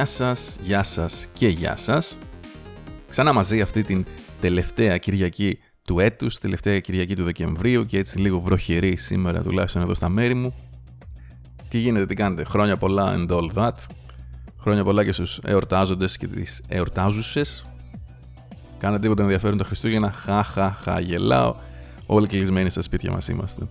Γεια σας, γεια σας και γεια σας. Ξανά μαζί αυτή την τελευταία Κυριακή του έτους, τελευταία Κυριακή του Δεκεμβρίου και έτσι λίγο βροχερή σήμερα τουλάχιστον εδώ στα μέρη μου. Τι γίνεται, τι κάνετε, χρόνια πολλά and all that. Χρόνια πολλά και στους εορτάζοντες και τις εορτάζουσες. Κάνετε τίποτα ενδιαφέρον τα Χριστούγεννα, χα χα χα γελάω. Όλοι κλεισμένοι στα σπίτια μας είμαστε.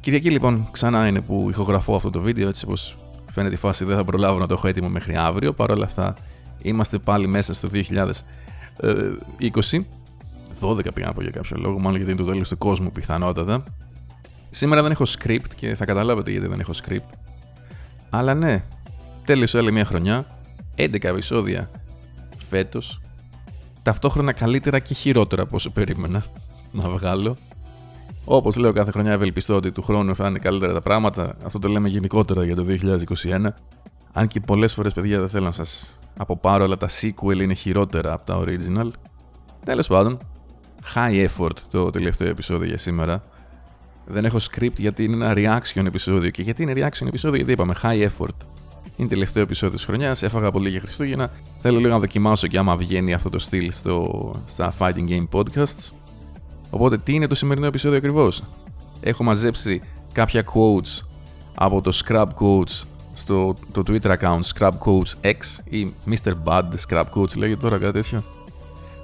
Κυριακή λοιπόν ξανά είναι που ηχογραφώ αυτό το βίντεο έτσι πως φαίνεται η φάση δεν θα προλάβω να το έχω έτοιμο μέχρι αύριο. Παρ' όλα αυτά είμαστε πάλι μέσα στο 2020. 12 πήγα να πω για κάποιο λόγο, μάλλον γιατί είναι το τέλος του κόσμου πιθανότατα. Σήμερα δεν έχω script και θα καταλάβετε γιατί δεν έχω script. Αλλά ναι, τέλειωσε άλλη μια χρονιά, 11 επεισόδια φέτος. Ταυτόχρονα καλύτερα και χειρότερα από όσο περίμενα να βγάλω. Όπως λέω κάθε χρονιά, ευελπιστώ ότι του χρόνου θα είναι καλύτερα τα πράγματα. Αυτό το λέμε γενικότερα για το 2021. Αν και πολλές φορές, παιδιά, δεν θέλω να σας αποπάρω, αλλά τα sequel είναι χειρότερα από τα original. Τέλος πάντων, high effort το τελευταίο επεισόδιο για σήμερα. Δεν έχω script γιατί είναι ένα reaction επεισόδιο. Και γιατί είναι reaction επεισόδιο, γιατί είπαμε high effort. Είναι τελευταίο επεισόδιο της χρονιάς. Έφαγα πολύ για Χριστούγεννα. Θέλω λίγο να δοκιμάσω και άμα βγαίνει αυτό το στυλ στο, στα Fighting Game Podcasts. Οπότε, τι είναι το σημερινό επεισόδιο ακριβώς; Έχω μαζέψει κάποια quotes από το Scrub Quotes στο το Twitter account Scrub Quotes X ή Mr. Bud Scrub Quotes λέγεται τώρα κάτι τέτοιο.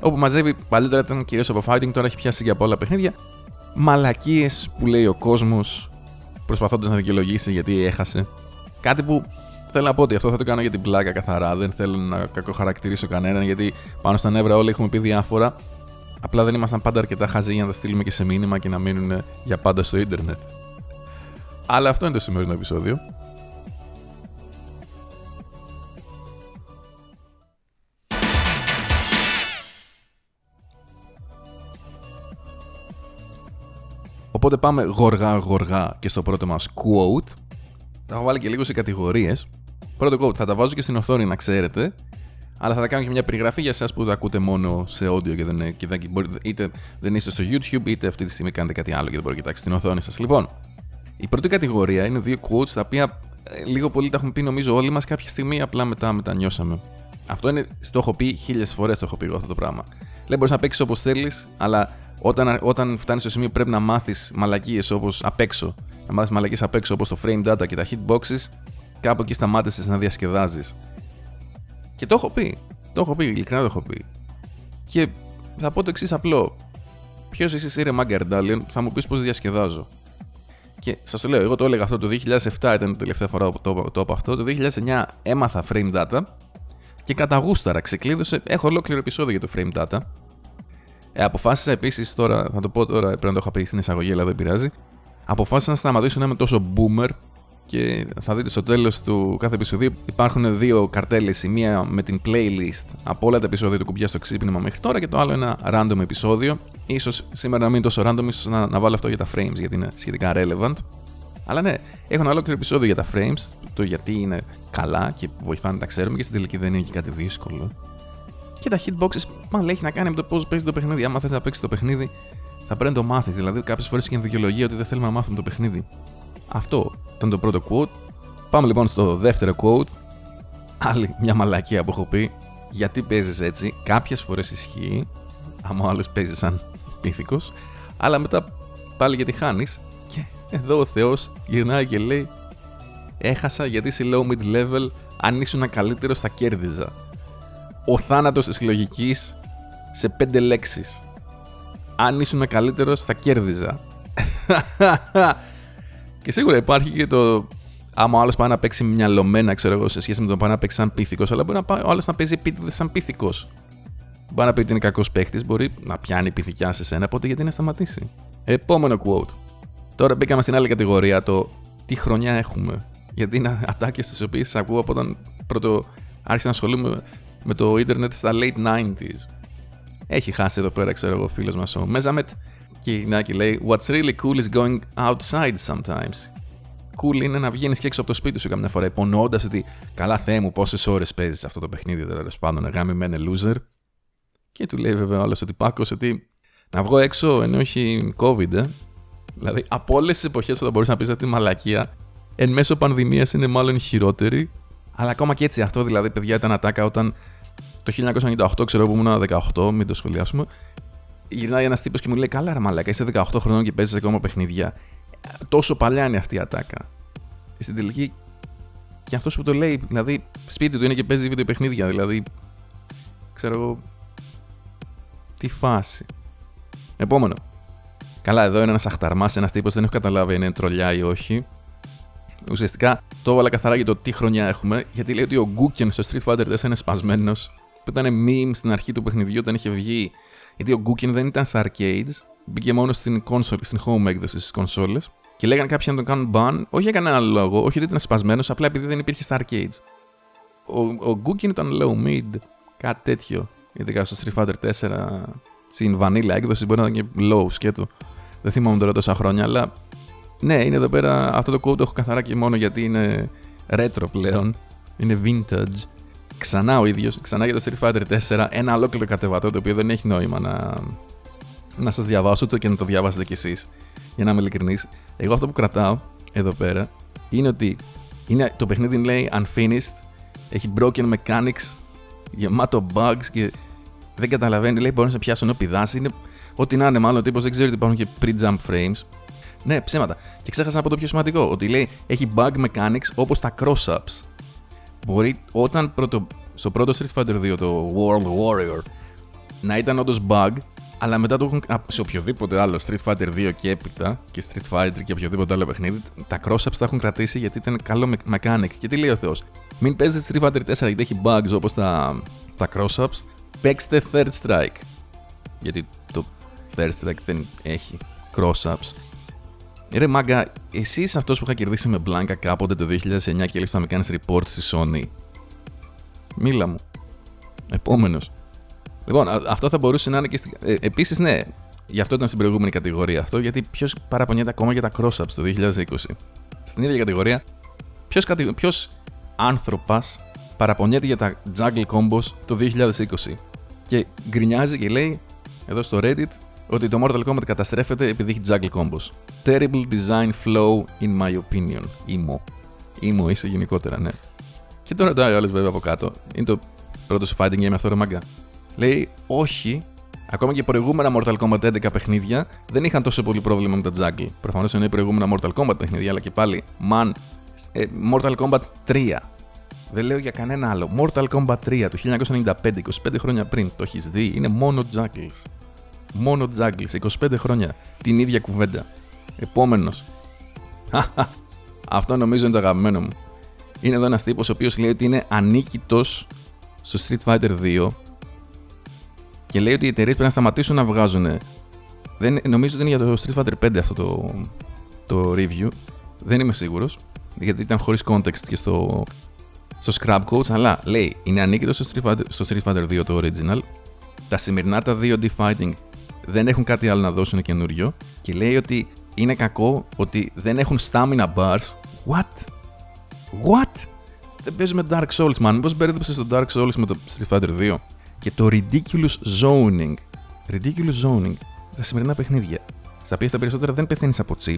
Όπου μαζεύει παλιότερα ήταν κυρίως από fighting, τώρα έχει πιάσει για πολλά παιχνίδια. Μαλακίες που λέει ο κόσμος προσπαθώντας να δικαιολογήσει γιατί έχασε. Κάτι που θέλω να πω ότι αυτό θα το κάνω για την πλάκα καθαρά. Δεν θέλω να κακοχαρακτηρίσω κανέναν γιατί πάνω στα νεύρα όλοι έχουμε πει διάφορα. Απλά δεν ήμασταν πάντα αρκετά χαζοί για να τα στείλουμε και σε μήνυμα και να μείνουν για πάντα στο ίντερνετ. Αλλά αυτό είναι το σημερινό επεισόδιο. Οπότε πάμε γοργά γοργά και στο πρώτο μας quote. Τα έχω βάλει και λίγο σε κατηγορίες. Πρώτο quote θα τα βάζω και στην οθόνη να ξέρετε. Αλλά θα τα κάνω και μια περιγραφή για εσάς που το ακούτε μόνο σε audio και, δεν, και δεν, είτε δεν είστε στο YouTube, είτε αυτή τη στιγμή κάνετε κάτι άλλο και δεν μπορείτε να κοιτάξετε την οθόνη σας. Λοιπόν, η πρώτη κατηγορία είναι δύο quotes τα οποία ε, λίγο πολύ τα έχουμε πει νομίζω όλοι μας κάποια στιγμή, απλά μετά μετανιώσαμε. Αυτό είναι, το έχω πει χίλιες φορές το έχω πει εγώ αυτό το πράγμα. Λέει μπορείς να παίξεις όπως θέλεις, αλλά όταν, όταν φτάνεις στο σημείο που πρέπει να μάθεις μαλακίες όπως απ' έξω, να μάθεις μαλακίες απ' έξω όπως το frame data και τα hitboxes, κάπου εκεί σταμάτησες να διασκεδάζεις. Και το έχω πει. Το έχω πει, ειλικρινά το έχω πει. Και θα πω το εξής απλό. Ποιος είσαι εσύ, ρε Μάγκαρντάλιον, θα μου πεις πώς διασκεδάζω. Και σας το λέω, εγώ το έλεγα αυτό το 2007 ήταν η τελευταία φορά που το, το είπα αυτό. Το 2009 έμαθα frame data και κατά γούσταρα ξεκλείδωσε. Έχω ολόκληρο επεισόδιο για το frame data. Ε, αποφάσισα επίσης τώρα, θα το πω τώρα, πρέπει να το είχα πει στην εισαγωγή, αλλά δεν πειράζει. Αποφάσισα να σταματήσω να είμαι τόσο boomer και θα δείτε στο τέλος του κάθε επεισοδίου υπάρχουν δύο καρτέλες. Η μία με την playlist από όλα τα επεισόδια του κουμπιά στο ξύπνημα μέχρι τώρα και το άλλο ένα random επεισόδιο. σω σήμερα να μην είναι τόσο random, ίσως να, να βάλω αυτό για τα frames γιατί είναι σχετικά relevant. Αλλά ναι, έχω ένα ολόκληρο επεισόδιο για τα frames, το γιατί είναι καλά και βοηθάνε να τα ξέρουμε και στην τελική δεν είναι και κάτι δύσκολο. Και τα hitboxes, μάλλον έχει να κάνει με το πώς παίζει το παιχνίδι. Άμα θες να παίξεις το παιχνίδι, θα πρέπει να το μάθεις. Δηλαδή, κάποιες φορές και δικαιολογία ότι δεν θέλουμε να μάθουμε το παιχνίδι. Αυτό ήταν το πρώτο quote. Πάμε λοιπόν στο δεύτερο quote. Άλλη μια μαλακία που έχω πει. Γιατί παίζεις έτσι, κάποιες φορές ισχύει. Άμα ο άλλος παίζει σαν πίθηκος. Αλλά μετά πάλι γιατί χάνεις. Και εδώ ο Θεός γυρνάει και λέει: Έχασα γιατί είσαι low mid level. Αν ήσουν καλύτερος, θα κέρδιζα. Ο θάνατος της λογικής σε πέντε λέξεις. Αν ήσουν καλύτερος θα κέρδιζα. και σίγουρα υπάρχει και το άμα ο άλλος πάει να παίξει μυαλωμένα, ξέρω εγώ, σε σχέση με το να πάει να παίξει σαν πίθηκος, αλλά μπορεί να πάει ο άλλος να παίζει επίτηδες σαν πίθηκος. Μπορεί να πει ότι είναι κακός παίχτης, μπορεί να πιάνει πυθικιά σε σένα, οπότε γιατί να σταματήσει. Επόμενο quote. Τώρα μπήκαμε στην άλλη κατηγορία, το τι χρονιά έχουμε. Γιατί είναι ατάκες τις οποίες ακούω από όταν πρώτο άρχισα να ασχολούμαι με το ίντερνετ στα late 90s. Έχει χάσει εδώ πέρα, ξέρω εγώ, φίλος μας ο Μέζαμετ και η λέει What's really cool is going outside sometimes. Cool είναι να βγαίνεις και έξω από το σπίτι σου καμιά φορά, υπονοώντας ότι καλά Θεέ μου, πόσες ώρες παίζεις αυτό το παιχνίδι, τέλος πάντων, γάμι με loser. Και του λέει βέβαια όλος ότι πάκο ότι να βγω έξω ενώ έχει COVID, ε. Δηλαδή από όλες τις εποχές όταν μπορείς να πεις αυτή τη μαλακία, εν μέσω πανδημίας είναι μάλλον χειρότερη Αλλά ακόμα και έτσι αυτό δηλαδή, παιδιά, ήταν ατάκα όταν το 1998, ξέρω που ήμουν 18, μην το σχολιάσουμε. Γυρνάει ένας τύπος και μου λέει: Καλά, ρε Μαλάκα, είσαι 18 χρονών και παίζεις ακόμα παιχνίδια. Τόσο παλιά είναι αυτή η ατάκα. Στην τελική, και αυτός που το λέει, δηλαδή σπίτι του είναι και παίζει βιντεοπαιχνίδια, δηλαδή. Ξέρω εγώ. Τι φάση. Επόμενο. Καλά, εδώ είναι ένας αχταρμάς, ένας τύπος, δεν έχω καταλάβει αν είναι τρολιά ή όχι. Ουσιαστικά το έβαλα καθαρά για το τι χρονιά έχουμε, γιατί λέει ότι ο Γκούκεν στο Street Fighter 4 είναι σπασμένος, που ήταν meme στην αρχή του παιχνιδιού όταν είχε βγει. Γιατί ο Γκούκεν δεν ήταν στα arcades, μπήκε μόνο στην, console, στην home έκδοση στις κονσόλε. Και λέγανε κάποιοι να τον κάνουν ban, όχι για κανένα λόγο, όχι ότι ήταν σπασμένος, απλά επειδή δεν υπήρχε στα arcades. Ο, ο Γκούκιν ήταν low mid, κάτι τέτοιο. Ειδικά στο Street Fighter 4 στην vanilla έκδοση μπορεί να ήταν και low σκέτο. Δεν θυμάμαι τώρα τόσα χρόνια, αλλά ναι, είναι εδώ πέρα. Αυτό το quote το έχω καθαρά και μόνο γιατί είναι retro πλέον. Είναι vintage. Ξανά ο ίδιος, ξανά για το Street Fighter 4, ένα ολόκληρο κατεβατό το οποίο δεν έχει νόημα να, να σας διαβάσω το και να το διαβάσετε κι εσείς. Για να είμαι ειλικρινής. Εγώ αυτό που κρατάω εδώ πέρα είναι ότι είναι, το παιχνίδι λέει unfinished, έχει broken mechanics, γεμάτο bugs και δεν καταλαβαίνει. Λέει μπορείς να σε πιάσουν ο πηδάς, Είναι ό,τι να είναι, μάλλον ο τύπος δεν ξέρει ότι υπάρχουν και pre-jump frames. Ναι, ψέματα. Και ξέχασα από το πιο σημαντικό, ότι λέει έχει bug mechanics όπως τα cross-ups. Μπορεί όταν πρώτο, στο πρώτο Street Fighter 2, το World Warrior, να ήταν όντως bug, αλλά μετά το έχουν σε οποιοδήποτε άλλο Street Fighter 2 και έπειτα και Street Fighter και οποιοδήποτε άλλο παιχνίδι, τα cross-ups τα έχουν κρατήσει γιατί ήταν καλό mechanic. Και τι λέει ο Θεός, μην παίζετε Street Fighter 4 γιατί έχει bugs όπως τα, τα cross-ups, παίξτε Third Strike. Γιατί το Third Strike δεν έχει cross-ups. Ρε μάγκα, εσύ είσαι αυτός που είχα κερδίσει με Blanca κάποτε το 2009 και έλεγε να με κάνεις report στη Sony. Μίλα μου. Επόμενος. Λοιπόν, αυτό θα μπορούσε να είναι και στην. Ε, Επίσης, ναι, γι' αυτό ήταν στην προηγούμενη κατηγορία αυτό, γιατί ποιος παραπονιέται ακόμα για τα cross-ups το 2020. Στην ίδια κατηγορία, ποιος ποιος άνθρωπα παραπονιέται για τα juggle combos το 2020. Και γκρινιάζει και λέει εδώ στο Reddit ότι το Mortal Kombat καταστρέφεται επειδή έχει juggle combos. Terrible design flow in my opinion. Imo. Imo είσαι γενικότερα, ναι. Και τώρα ρωτάει ο άλλο βέβαια από κάτω. Είναι το πρώτο fighting game αυτό, ρε μάγκα. Λέει, όχι, ακόμα και προηγούμενα Mortal Kombat 11 παιχνίδια δεν είχαν τόσο πολύ πρόβλημα με τα juggle. Προφανώς είναι προηγούμενα Mortal Kombat παιχνίδια, αλλά και πάλι, man, ε, Mortal Kombat 3. Δεν λέω για κανένα άλλο. Mortal Kombat 3 του 1995, 25 χρόνια πριν, το έχεις δει, είναι μόνο juggles. Μόνο juggles, 25 χρόνια. Την ίδια κουβέντα. Επόμενος. Αυτό νομίζω είναι το αγαπημένο μου. Είναι εδώ ένας τύπος ο οποίος λέει ότι είναι ανίκητος στο Street Fighter 2 και λέει ότι οι εταιρείες πρέπει να σταματήσουν να βγάζουν. Δεν, νομίζω ότι είναι για το Street Fighter 5 αυτό το, το review. Δεν είμαι σίγουρος. Γιατί ήταν χωρίς context και στο, στο Scrap Coach. Αλλά λέει είναι ανίκητος στο Street, Fighter, στο Street Fighter 2 το original. Τα σημερινά τα 2D fighting δεν έχουν κάτι άλλο να δώσουν καινούριο. Και λέει ότι είναι κακό ότι δεν έχουν stamina bars. What? What? Δεν παίζουμε Dark Souls, man. Πώ μπέρδεψε το Dark Souls με το Street Fighter 2 και το ridiculous zoning. Ridiculous zoning. Τα σημερινά παιχνίδια. Στα οποία στα περισσότερα δεν πεθαίνεις από chip.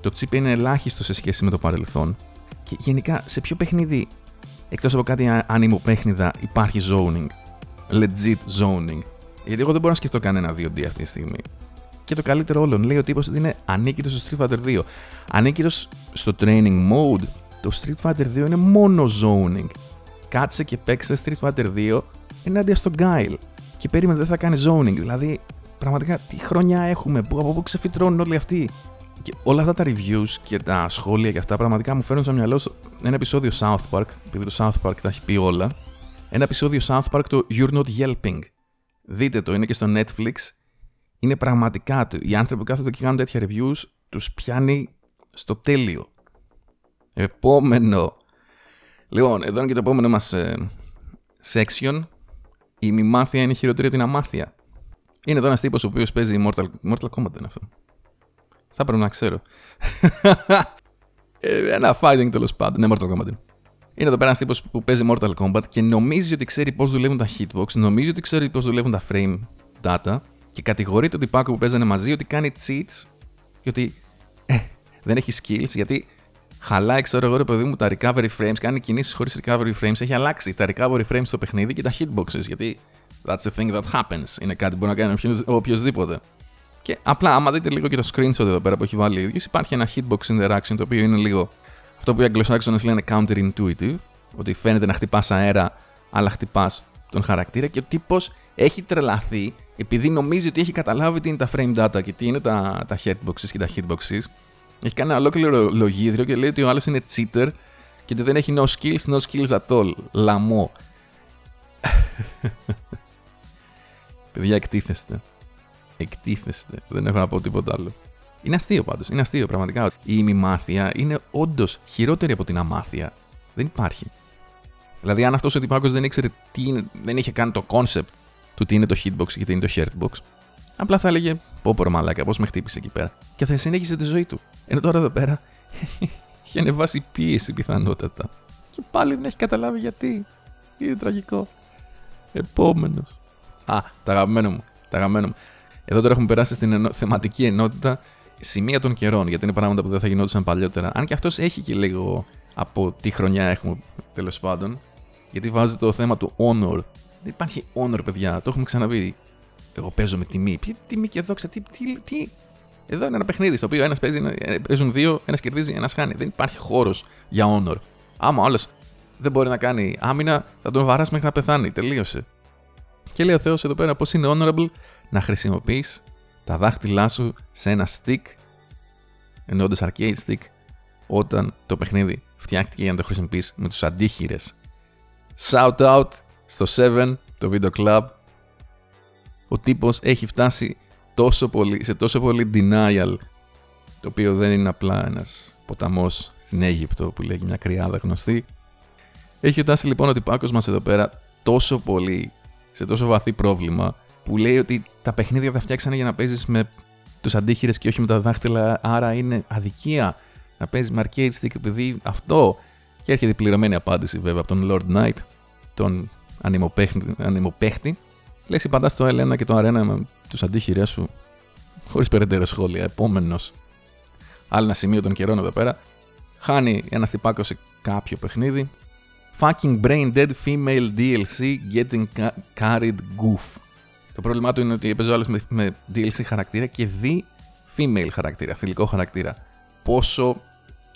Το chip είναι ελάχιστο σε σχέση με το παρελθόν. Και γενικά, σε ποιο παιχνίδι, εκτός από κάτι ανημοπέχνιδα, υπάρχει zoning. Legit zoning. Γιατί εγώ δεν μπορώ να σκεφτώ κανένα 2D αυτή τη στιγμή. Και το καλύτερο όλων λέει ο τύπος ότι είναι ανίκητος στο Street Fighter 2. Ανίκητος στο training mode. Το Street Fighter 2 είναι μόνο zoning. Κάτσε και παίξε Street Fighter 2 ενάντια στον Guile. Και περίμενε δεν θα κάνει zoning. Δηλαδή, πραγματικά τι χρονιά έχουμε, που, από πού ξεφυτρώνουν όλοι αυτοί. Και όλα αυτά τα reviews και τα σχόλια και αυτά πραγματικά μου φέρνουν στο μυαλό ένα επεισόδιο South Park, επειδή το South Park τα έχει πει όλα. Ένα επεισόδιο South Park το You're Not Yelping. Δείτε το, είναι και στο Netflix. Είναι πραγματικά, οι άνθρωποι που κάθονται και κάνουν τέτοια reviews, τους πιάνει στο τέλειο. Επόμενο. Λοιπόν, εδώ είναι και το επόμενο μας ε, section η μη μάθεια είναι χειρότερη από την αμάθεια. Είναι εδώ ένας τύπος ο οποίος παίζει Mortal, Mortal Kombat είναι αυτό. Θα πρέπει να ξέρω. Ε, ένα fighting τέλος πάντων. Ναι, Mortal Kombat. Είναι εδώ πέρα ένας τύπος που παίζει Mortal Kombat και νομίζει ότι ξέρει πώς δουλεύουν τα hitbox, νομίζει ότι ξέρει πώς δουλεύουν τα frame data και κατηγορεί τον τυπάκο που παίζανε μαζί ότι κάνει cheats και ότι ε, δεν έχει skills γιατί χαλάει, ξέρω εγώ, ρε παιδί μου, τα recovery frames, κάνει κινήσεις χωρίς recovery frames. Έχει αλλάξει τα recovery frames στο παιχνίδι και τα hitboxes. Γιατί that's the thing that happens. Είναι κάτι που μπορεί να κάνει οποιοδήποτε. Και απλά, άμα δείτε λίγο και το screenshot εδώ πέρα που έχει βάλει ο ίδιος, υπάρχει ένα hitbox interaction το οποίο είναι λίγο αυτό που οι Αγγλοσάξονες λένε counterintuitive. Ότι φαίνεται να χτυπάς αέρα, αλλά χτυπάς τον χαρακτήρα και ο τύπος έχει τρελαθεί επειδή νομίζει ότι έχει καταλάβει τι είναι τα frame data και τι είναι τα, τα hitboxes και τα hitboxes. Έχει κάνει ένα ολόκληρο λογίδριο και λέει ότι ο άλλος είναι cheater και ότι δεν έχει no skills, no skills at all. Λαμό. Παιδιά, εκτίθεστε. Εκτίθεστε. Δεν έχω να πω τίποτα άλλο. Είναι αστείο πάντως. Είναι αστείο πραγματικά. Η ημιμάθεια είναι όντως χειρότερη από την αμάθεια. Δεν υπάρχει. Δηλαδή, αν αυτός ο τυπάκος δεν ήξερε τι είναι, δεν είχε κάνει το concept του τι είναι το hitbox και τι είναι το hurtbox, απλά θα έλεγε Πω πω μαλάκα, πώς με χτύπησε εκεί πέρα. Και θα συνέχισε τη ζωή του. Ενώ τώρα εδώ πέρα έχει ανεβάσει πίεση πιθανότατα. Και πάλι δεν έχει καταλάβει γιατί. Είναι τραγικό. Επόμενος. Α, τα αγαπημένο μου. Τα αγαπημένο μου. Εδώ τώρα έχουμε περάσει στην ενο... θεματική ενότητα σημεία των καιρών, γιατί είναι πράγματα που δεν θα γινόντουσαν παλιότερα. Αν και αυτός έχει και λίγο από τι χρονιά έχουμε τέλος πάντων. Γιατί βάζει το θέμα του honor. Δεν υπάρχει honor, παιδιά. Το έχουμε ξαναπεί. Εγώ παίζω με τιμή. Ποια τιμή και δόξα, τι, τι, τι. Εδώ είναι ένα παιχνίδι στο οποίο ένας παίζει, παίζουν δύο, ένας κερδίζει, ένας χάνει. Δεν υπάρχει χώρος για honor. Άμα ο άλλος δεν μπορεί να κάνει άμυνα, θα τον βαράσει μέχρι να πεθάνει. Τελείωσε. Και λέει ο Θεός εδώ πέρα πώς είναι honorable να χρησιμοποιείς τα δάχτυλά σου σε ένα stick, εννοώντας arcade stick, όταν το παιχνίδι φτιάχτηκε για να το χρησιμοποιήσει με τους αντίχειρες. Shout out στο 7, το video club. Ο τύπος έχει φτάσει τόσο πολύ, σε τόσο πολύ denial, το οποίο δεν είναι απλά ένας ποταμός στην Αίγυπτο που λέγει μια κρυάδα γνωστή. Έχει φτάσει λοιπόν ο τυπάκος μας εδώ πέρα τόσο πολύ, σε τόσο βαθύ πρόβλημα, που λέει ότι τα παιχνίδια τα φτιάξανε για να παίζεις με τους αντίχειρες και όχι με τα δάχτυλα, άρα είναι αδικία να παίζεις με arcade stick επειδή αυτό. Και έρχεται η πληρωμένη απάντηση βέβαια από τον Lord Knight, τον ανεμοπαίχτη. Λες, παντά στο L1 και το Arena με τους αντίχειρές σου, χωρίς περαιτέρω σχόλια. Επόμενος. Άλλο ένα σημείο των καιρών εδώ πέρα. Χάνει ένα τυπάκο σε κάποιο παιχνίδι. Fucking brain dead female DLC getting carried goof. Το πρόβλημά του είναι ότι έπαιζε άλλος με, με DLC χαρακτήρα και δι female χαρακτήρα, θηλυκό χαρακτήρα. Πόσο.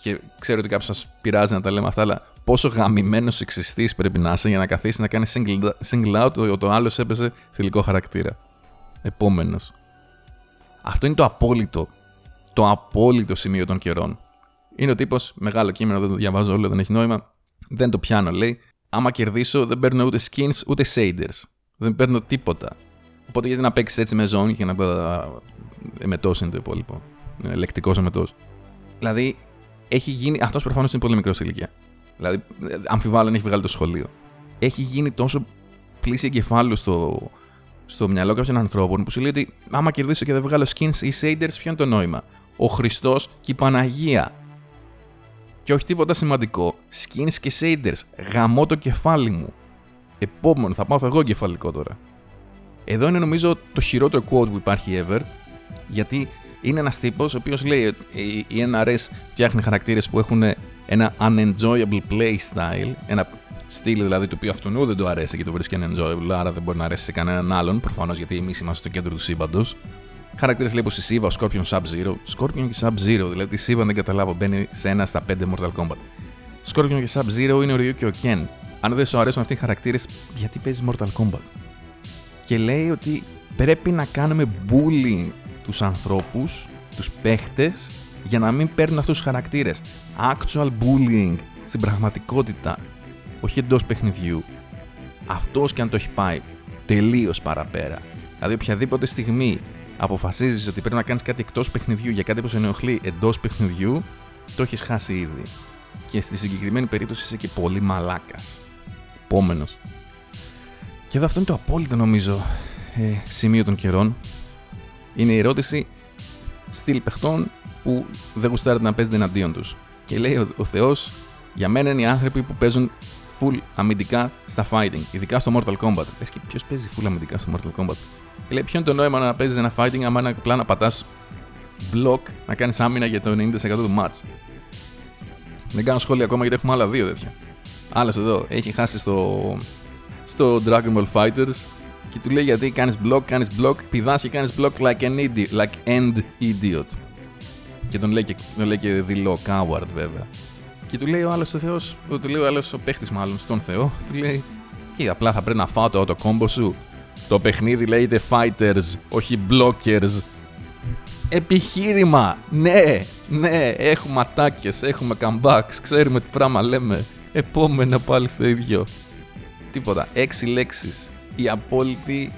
και ξέρω ότι κάποιος σας πειράζει να τα λέμε αυτά, αλλά πόσο γαμημένος εξιστή πρέπει να είσαι για να καθίσεις να κάνεις single, single out ότι ο άλλος έπαιζε θηλυκό χαρακτήρα. Επόμενος. Αυτό είναι το απόλυτο. Το απόλυτο σημείο των καιρών. Είναι ο τύπος, μεγάλο κείμενο, δεν το διαβάζω όλο, δεν έχει νόημα. Δεν το πιάνω, λέει. Άμα κερδίσω, δεν παίρνω ούτε skins ούτε shaders. Δεν παίρνω τίποτα. Οπότε γιατί να παίξεις έτσι με ζώνη και να εμετό είναι το υπόλοιπο. Λεκτικός εμετό. Δηλαδή, έχει γίνει. Αυτός προφανώς είναι πολύ μικρός ηλικία. Δηλαδή, αμφιβάλλω αν έχει βγάλει το σχολείο. Έχει γίνει τόσο πλήση εγκεφάλου στο, στο μυαλό κάποιων ανθρώπων που σου λέει ότι άμα κερδίσω και δεν βγάλω skins ή shaders, ποιο είναι το νόημα; Ο Χριστός και η Παναγία. Και όχι τίποτα σημαντικό. Skins και shaders. Γαμώ το κεφάλι μου. Επόμενο, θα πάω εγώ κεφαλικό τώρα. Εδώ είναι νομίζω το χειρότερο quote που υπάρχει ever. Γιατί είναι ένας τύπος ο οποίος λέει ότι η NRS φτιάχνει χαρακτήρες που έχουν ένα unenjoyable play style, ένα στυλ δηλαδή το οποίο αυτού δεν του αρέσει και το βρίσκει unenjoyable, άρα δεν μπορεί να αρέσει σε κανέναν άλλον, προφανώς γιατί εμείς είμαστε στο κέντρο του σύμπαντος. Χαρακτήρες λέει πως η Siva, ο Scorpion Sub-Zero. Scorpion και Sub-Zero, δηλαδή τη Siva δεν καταλάβω, μπαίνει σε ένα στα 5 Mortal Kombat. Scorpion και Sub-Zero είναι ο Ryu και ο Ken. Αν δεν σου αρέσουν αυτοί οι χαρακτήρες, γιατί παίζεις Mortal Kombat; Και λέει ότι πρέπει να κάνουμε bullying τους ανθρώπους, τους παίχτες, για να μην παίρνουν αυτούς τους χαρακτήρες. Actual bullying στην πραγματικότητα, όχι εντός παιχνιδιού. Αυτός και αν το έχει πάει τελείως παραπέρα. Δηλαδή, οποιαδήποτε στιγμή αποφασίζεις ότι πρέπει να κάνεις κάτι εκτός παιχνιδιού για κάτι που σε ενοχλεί εντός παιχνιδιού, το έχεις χάσει ήδη. Και στη συγκεκριμένη περίπτωση είσαι και πολύ μαλάκας. Επόμενος. Και εδώ αυτό είναι το απόλυτο νομίζω ε, σημείο των καιρών. Είναι η ερώτηση στυλ παιχτών που δεν γουστάρετε να παίζετε εναντίον τους. Και λέει ο, ο Θεός, για μένα είναι οι άνθρωποι που παίζουν full αμυντικά στα fighting, ειδικά στο Mortal Kombat. Λες και ποιος παίζει full αμυντικά στο Mortal Kombat; Και λέει, ποιο είναι το νόημα να παίζεις ένα fighting, άμα είναι απλά να πατάς block, να κάνεις άμυνα για το 90% του match. Δεν κάνω σχόλια ακόμα γιατί έχουμε άλλα δύο τέτοια. Άλλο εδώ έχει χάσει στο, στο Dragon Ball Fighters και του λέει γιατί κάνεις block, κάνεις block, πηδάς και κάνεις block like an idiot, like end idiot. Και τον λέει και, τον λέει και δηλώ, coward βέβαια. Και του λέει ο άλλος ο Θεός, του λέει ο άλλος ο παίχτης μάλλον στον Θεό, του λέει Και απλά θα πρέπει να φάω το auto σου. Το παιχνίδι λέγεται fighters, όχι blockers. Επιχείρημα! Ναι, ναι, έχουμε ατάκες, έχουμε comebacks, ξέρουμε τι πράγμα λέμε. Επόμενα πάλι στο ίδιο. Τίποτα. Έξι λέξεις. Η απόλυτη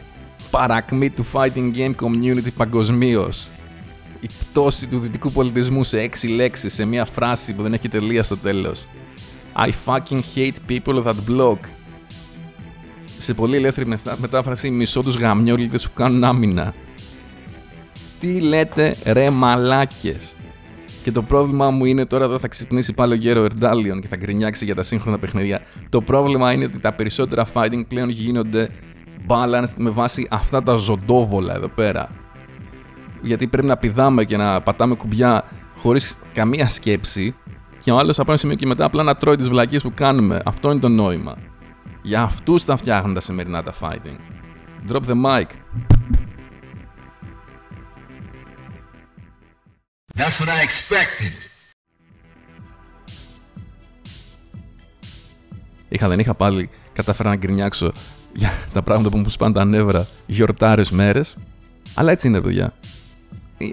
παρακμή του fighting game community παγκοσμίως. Η πτώση του δυτικού πολιτισμού σε έξι λέξεις, σε μια φράση που δεν έχει τελεία στο τέλος. I fucking hate people that block. Σε πολύ ελεύθερη μετάφραση, μισό τους γαμιόλιτες που κάνουν άμυνα. Τι λέτε ρε μαλάκες; Και το πρόβλημα μου είναι τώρα εδώ θα ξυπνήσει πάλι ο γέρο Ερντάλιον και θα γκρινιάξει για τα σύγχρονα παιχνίδια. Το πρόβλημα είναι ότι τα περισσότερα fighting πλέον γίνονται balanced με βάση αυτά τα ζωντόβολα εδώ πέρα. Γιατί πρέπει να πηδάμε και να πατάμε κουμπιά χωρίς καμία σκέψη και ο άλλος από ένα σημείο και μετά απλά να τρώει τις βλακίες που κάνουμε. Αυτό είναι το νόημα. Για αυτούς τα φτιάχνουν τα σημερινά τα fighting. Drop the mic. That's what I expected. Είχα δεν είχα πάλι καταφέρει να γκρινιάξω για τα πράγματα που μου σπάνε τα νεύρα γιορτάρες μέρες. Αλλά έτσι είναι, παιδιά.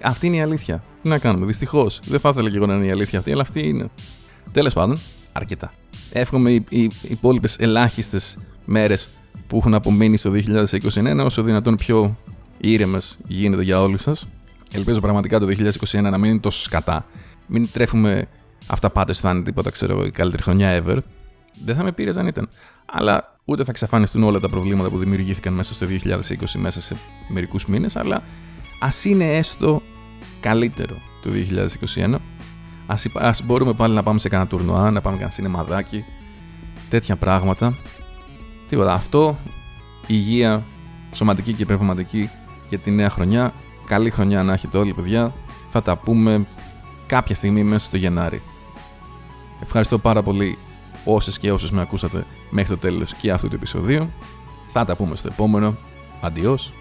Αυτή είναι η αλήθεια. Τι να κάνουμε, δυστυχώς. Δεν θα ήθελα και εγώ να είναι η αλήθεια αυτή, αλλά αυτή είναι. Τέλος πάντων, αρκετά. Εύχομαι οι, οι, οι υπόλοιπες ελάχιστες μέρες που έχουν απομείνει στο 2021 όσο δυνατόν πιο ήρεμες γίνεται για όλους σας. Ελπίζω πραγματικά το 2021 να μην είναι τόσο σκατά. Μην τρέφουμε αυταπάτε θα είναι τίποτα, ξέρω η καλύτερη χρονιά ever. Δεν θα με πήρε αν ήταν. Αλλά ούτε θα εξαφανιστούν όλα τα προβλήματα που δημιουργήθηκαν μέσα στο 2020 μέσα σε μερικούς μήνες. Αλλά ας είναι έστω καλύτερο το 2021. Ας, ας μπορούμε πάλι να πάμε σε κανένα τουρνουά, να πάμε κανένα σινεμαδάκι, τέτοια πράγματα. Τίποτα. Αυτό, υγεία, σωματική και πνευματική για τη νέα χρονιά. Καλή χρονιά να έχετε όλοι, παιδιά. Θα τα πούμε κάποια στιγμή μέσα στο Γενάρη. Ευχαριστώ πάρα πολύ όσες και όσες με ακούσατε μέχρι το τέλος και αυτού του επεισοδίου. Θα τα πούμε στο επόμενο. Αντιός.